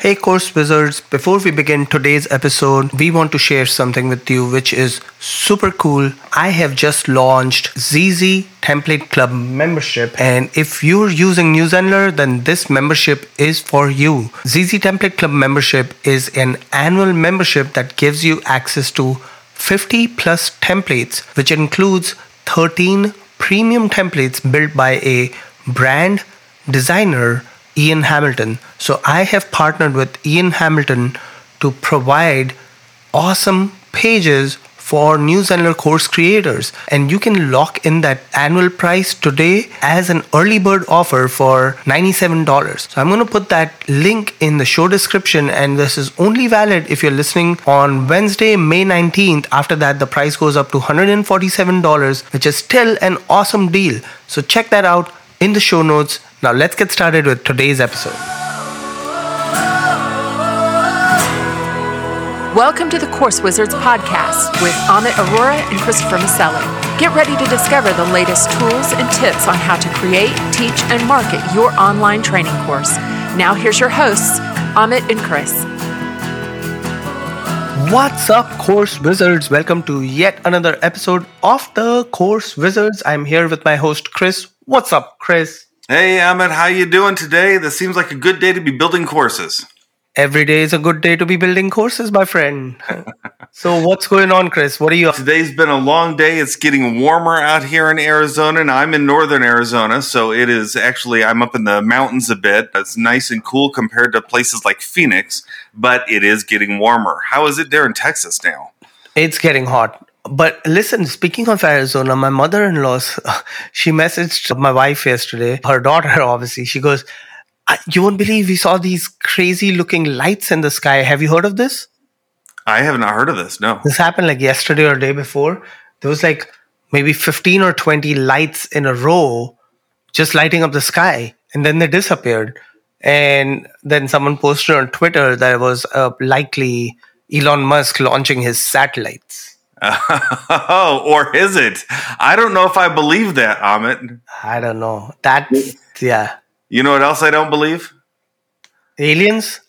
Hey, Course Wizards. Before we begin today's episode, we want to share something with you which is super cool. I have just launched ZZ Template Club membership, and if you're using New Zenler, then this membership is for you. ZZ Template Club membership is an annual membership that gives you access to 50 plus templates, which includes 13 premium templates built by a brand designer Ian Hamilton. So I have partnered with Ian Hamilton to provide awesome pages for New Zenler course creators. And you can lock in that annual price today as an early bird offer for $97. So I'm going to put that link in the show description. And this is only valid if you're listening on Wednesday, May 19th. After that, the price goes up to $147, which is still an awesome deal. So check that out in the show notes. Now let's get started with today's episode. Welcome to the Course Wizards podcast with Amit Aurora and Christopher Maselli. Get ready to discover the latest tools and tips on how to create, teach, and market your online training course. Now, here's your hosts, Amit and Chris. What's up, Course Wizards? Welcome to yet another episode of the Course Wizards. I'm here with my host, Chris. What's up, Chris? Hey, Amit, how you doing today? This seems like a good day to be building courses. Every day is a good day to be building courses, my friend. so, what's going on, Chris? What are you up? Today's been a long day. It's getting warmer out here in Arizona, and I'm in northern Arizona, so it is actually I'm up in the mountains a bit. It's nice and cool compared to places like Phoenix, but it is getting warmer. How is it there in Texas now? It's getting hot. But listen, speaking of Arizona, my mother-in-law, she messaged my wife yesterday. Her daughter, obviously, she goes, "You won't believe we saw these crazy-looking lights in the sky. Have you heard of this?" I have not heard of this. No, this happened like yesterday or day before. There was like maybe fifteen or twenty lights in a row, just lighting up the sky, and then they disappeared. And then someone posted on Twitter that it was uh, likely Elon Musk launching his satellites. Oh, or is it? I don't know if I believe that, Amit. I don't know. That, yeah. You know what else I don't believe? Aliens?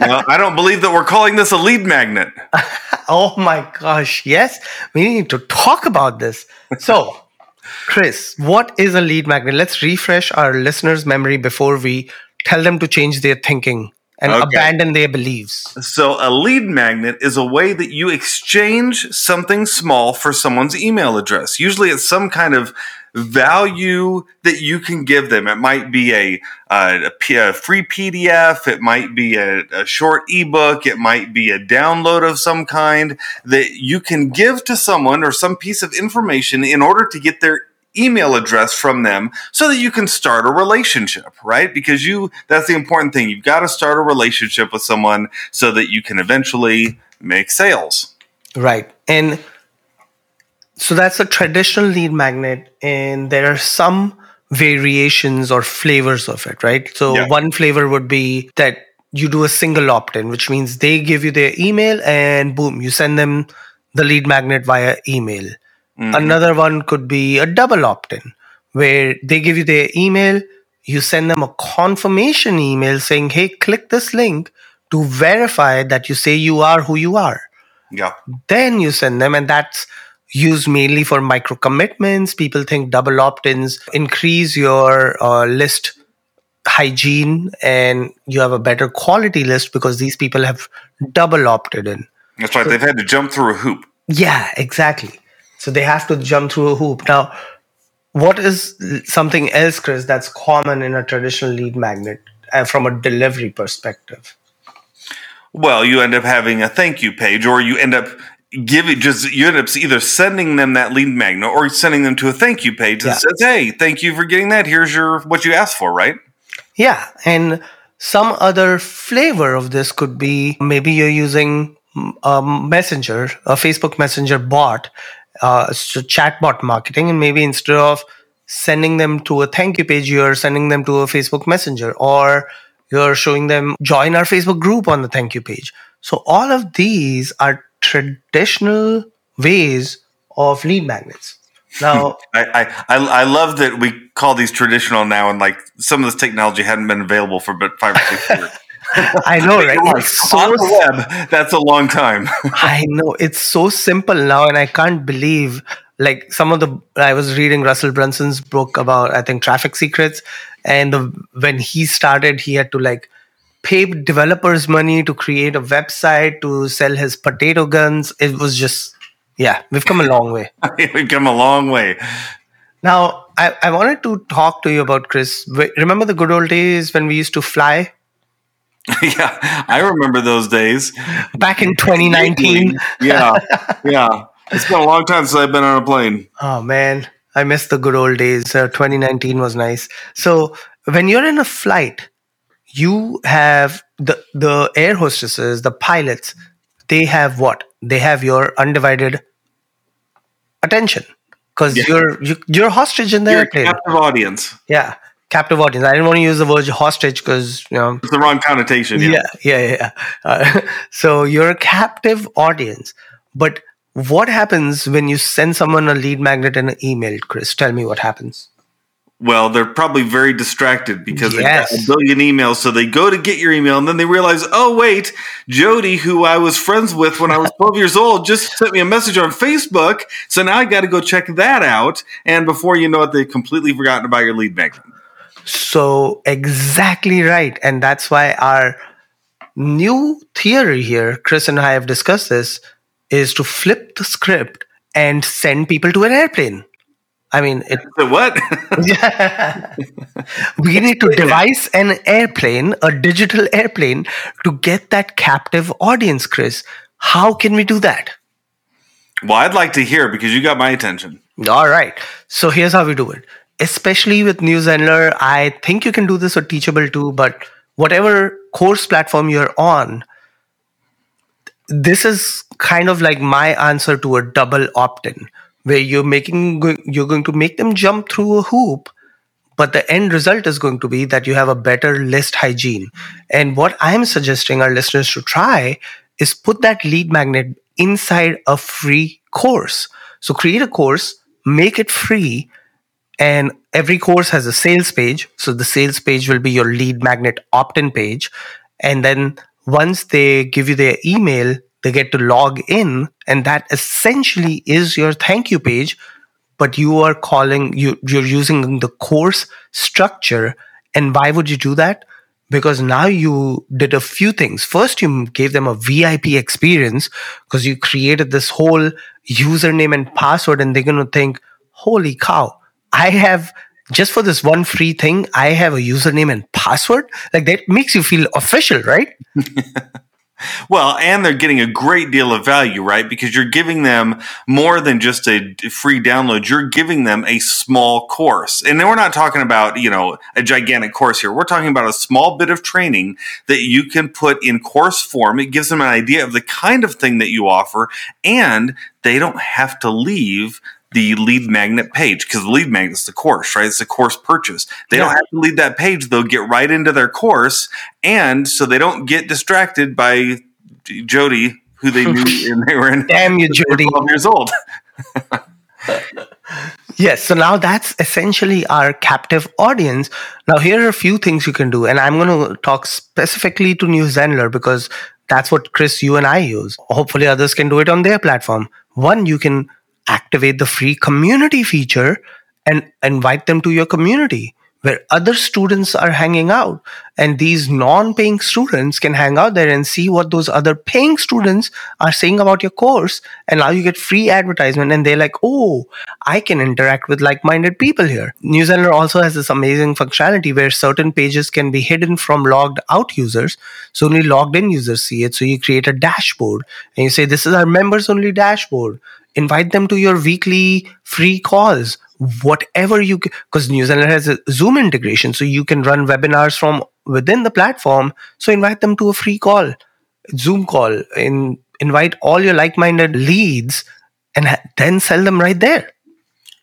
well, I don't believe that we're calling this a lead magnet. oh my gosh. Yes. We need to talk about this. So, Chris, what is a lead magnet? Let's refresh our listeners' memory before we tell them to change their thinking and okay. abandon their beliefs. So, a lead magnet is a way that you exchange something small for someone's email address. Usually, it's some kind of value that you can give them. It might be a, a, a free PDF, it might be a, a short ebook, it might be a download of some kind that you can give to someone or some piece of information in order to get their email address from them so that you can start a relationship, right? Because you, that's the important thing. You've got to start a relationship with someone so that you can eventually make sales. Right. And so that's a traditional lead magnet, and there are some variations or flavors of it, right? So yeah. one flavor would be that you do a single opt in, which means they give you their email and boom, you send them the lead magnet via email. Mm-hmm. Another one could be a double opt in, where they give you their email, you send them a confirmation email saying, hey, click this link to verify that you say you are who you are. Yeah. Then you send them, and that's used mainly for micro commitments. People think double opt ins increase your uh, list hygiene and you have a better quality list because these people have double opted in. That's right. So, They've had to jump through a hoop. Yeah, exactly. So they have to jump through a hoop. Now, what is something else, Chris, that's common in a traditional lead magnet uh, from a delivery perspective? Well, you end up having a thank you page, or you end up giving just you end up either sending them that lead magnet or sending them to a thank you page that yeah. says, "Hey, thank you for getting that. Here's your what you asked for." Right? Yeah, and some other flavor of this could be maybe you're using a messenger, a Facebook Messenger bot, uh, so chatbot marketing, and maybe instead of sending them to a thank you page, you're sending them to a Facebook Messenger, or you're showing them join our Facebook group on the thank you page. So all of these are traditional ways of lead magnets. Now, I, I I love that we call these traditional now, and like some of this technology hadn't been available for about five or six years. I know, right? It's so on the web. That's a long time. I know it's so simple now, and I can't believe like some of the. I was reading Russell Brunson's book about I think traffic secrets, and the, when he started, he had to like pay developers money to create a website to sell his potato guns. It was just yeah, we've come a long way. We've come a long way. Now, I, I wanted to talk to you about Chris. Remember the good old days when we used to fly yeah, I remember those days. back in 2019? Yeah, yeah. It's been a long time since I've been on a plane. Oh man, I miss the good old days. Uh, 2019 was nice. So when you're in a flight, you have the the air hostesses, the pilots. They have what? They have your undivided attention because Yeah. you're you, you're a hostage in the You're a airplane. captive audience. yeah, captive audience. I didn't want to use the word hostage because you know It's the wrong connotation. yeah yeah yeah, yeah. Uh, so you're a captive audience but what happens when you send someone a lead magnet and an email chris tell me what happens Well, they're probably very distracted because they got a billion emails. So they go to get your email and then they realize, oh, wait, Jody, who I was friends with when I was 12 years old, just sent me a message on Facebook. So now I got to go check that out. And before you know it, they've completely forgotten about your lead magnet. So exactly right and that's why our new theory here chris and i have discussed this is to flip the script and send people to an airplane i mean it So what? we need to devise an airplane, a digital airplane, to get that captive audience, Chris. How can we do that? well, I'd like to hear because you got my attention. All right. So here's how we do it. Especially with New Zenler, I think you can do this with Teachable too, but whatever course platform you're on, this is kind of like my answer to a double opt-in, where you're making you're going to make them jump through a hoop but the end result is going to be that you have a better list hygiene. And what I'm suggesting our listeners to try is put that lead magnet inside a free course. So create a course, make it free, and every course has a sales page. So the sales page will be your lead magnet opt in page. And then once they give you their email, they get to log in, and that essentially is your thank you page. But you are calling you you're using the course structure. And why would you do that? Because now you did a few things. First you gave them a vip experience because you created this whole username and password. And they're going to think holy cow i have just for this one free thing i have a username and password like that makes you feel official right Well, and they're getting a great deal of value, right? Because you're giving them more than just a free download. You're giving them a small course. And then we're not talking about, you know, a gigantic course here. We're talking about a small bit of training that you can put in course form. It gives them an idea of the kind of thing that you offer, and they don't have to leave the lead magnet page because the lead magnet is the course, right? It's the course purchase. They don't have to leave that page. They'll get right into their course. And so they don't get distracted by Jody, who they knew and they were in damn you jody 12 years old. Yes, so now that's essentially our captive audience. Now, here are a few things you can do, and I'm going to talk specifically to New Zenler because that's what Chris, you and I use. Hopefully, others can do it on their platform. One, you can activate the free community feature and invite them to your community where other students are hanging out. And these non paying students can hang out there and see what those other paying students are saying about your course. And now you get free advertisement, and they're like, oh, I can interact with like minded people here. New Zenler also has this amazing functionality where certain pages can be hidden from logged out users. So only logged in users see it. So you create a dashboard and you say, this is our members only dashboard. Invite them to your weekly free calls whatever you because New Zenler has a zoom integration so you can run webinars from within the platform so invite them to a free call zoom call in invite all your like-minded leads and then sell them right there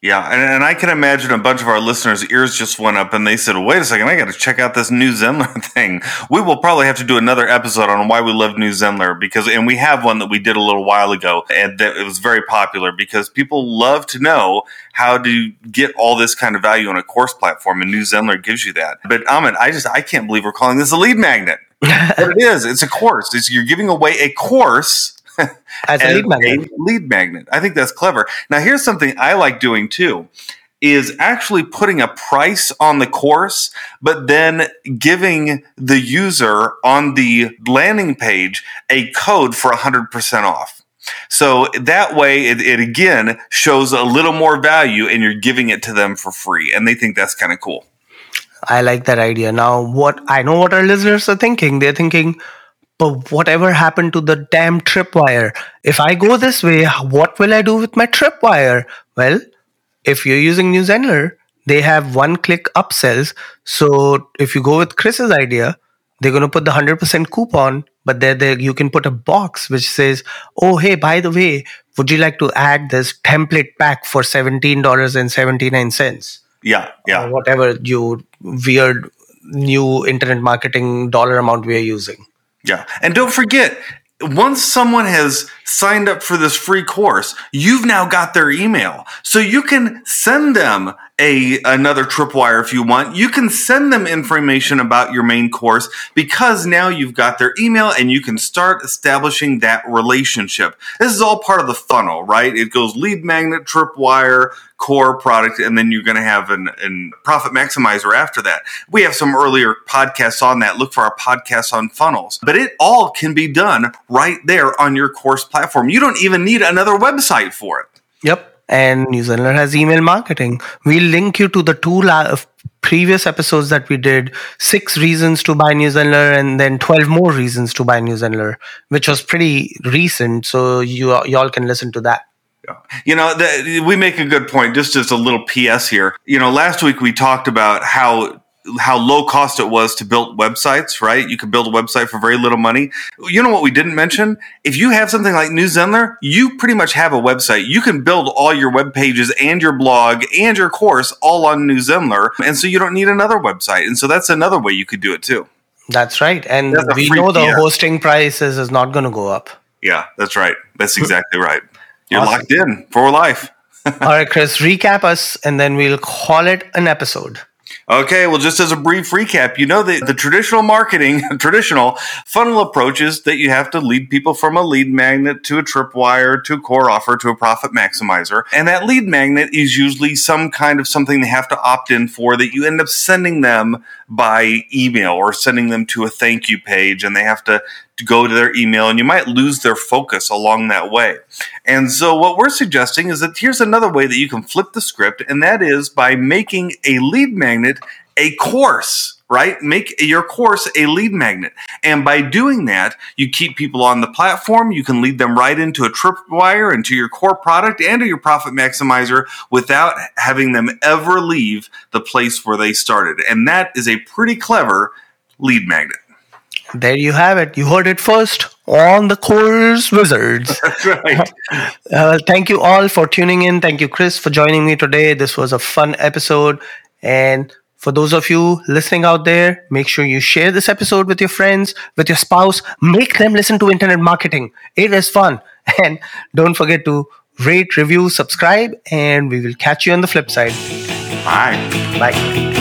Yeah, and, and I can imagine a bunch of our listeners' ears just went up and they said, wait a second, I got to check out this new Zenler thing. We will probably have to do another episode on why we love new Zenler because, and we have one that we did a little while ago and that it was very popular because people love to know how to get all this kind of value on a course platform and new Zenler gives you that. But Amit, I just, I can't believe we're calling this a lead magnet. but it is. It's a course. It's you're giving away a course as a lead magnet. A lead magnet. I think that's clever. Now, here's something I like doing too is actually putting a price on the course, but then giving the user on the landing page a code for 100% off. So that way, it, it, again shows a little more value and you're giving it to them for free. And they think that's kind of cool. I like that idea. Now, what I know what our listeners are thinking, they're thinking, but whatever happened to the damn tripwire? If I go this way, what will I do with my tripwire? Well, if you're using New Zenler, they have one click upsells. So if you go with Chris's idea, they're going to put the 100% coupon, but there, there you can put a box which says, oh, hey, by the way, would you like to add this template pack for $17.79? Yeah, yeah. Or whatever you weird new internet marketing dollar amount we are using. Yeah. And don't forget, once someone has signed up for this free course, you've now got their email. So you can send them a another tripwire if you want. You can send them information about your main course because now you've got their email and you can start establishing that relationship. This is all part of the funnel, right? It goes lead magnet, tripwire, core product, and then you're going to have an, an profit maximizer after that. We have some earlier podcasts on that. Look for our podcasts on funnels, but it all can be done right there on your course platform. You don't even need another website for it. Yep. And New Zenler has email marketing. We'll link you to the two la- uh, previous episodes that we did six reasons to buy New Zenler and then 12 more reasons to buy New Zenler, which was pretty recent. So you, y'all can listen to that. You know, the, we make a good point. Just as a little PS here. You know, last week we talked about how how low cost it was to build websites, right? You could build a website for very little money. You know what we didn't mention? If you have something like New Zenler, you pretty much have a website. You can build all your web pages and your blog and your course all on New Zenler. And so you don't need another website. And so that's another way you could do it too. That's right. And we know the hosting prices is not going to go up. Yeah, that's right. That's exactly right. You're awesome. locked in for life. all right, Chris, recap us and then we'll call it an episode. Okay, well, just as a brief recap, you know the, the traditional marketing, traditional funnel approach is that you have to lead people from a lead magnet to a tripwire to a core offer to a profit maximizer. And that lead magnet is usually some kind of something they have to opt in for that you end up sending them by email or sending them to a thank you page and they have to go to their email and you might lose their focus along that way. And so, what we're suggesting is that here's another way that you can flip the script, and that is by making a lead magnet a course right? Make your course a lead magnet. And by doing that, you keep people on the platform. You can lead them right into a tripwire, into your core product and to your profit maximizer without having them ever leave the place where they started. And that is a pretty clever lead magnet. There you have it. You heard it first on the Course Wizards. That's right. Uh, thank you all for tuning in. Thank you, Chris, for joining me today. This was a fun episode. And for those of you listening out there, make sure you share this episode with your friends, with your spouse. Make them listen to internet marketing. It is fun. And don't forget to rate, review, subscribe, and we will catch you on the flip side. Bye. Bye.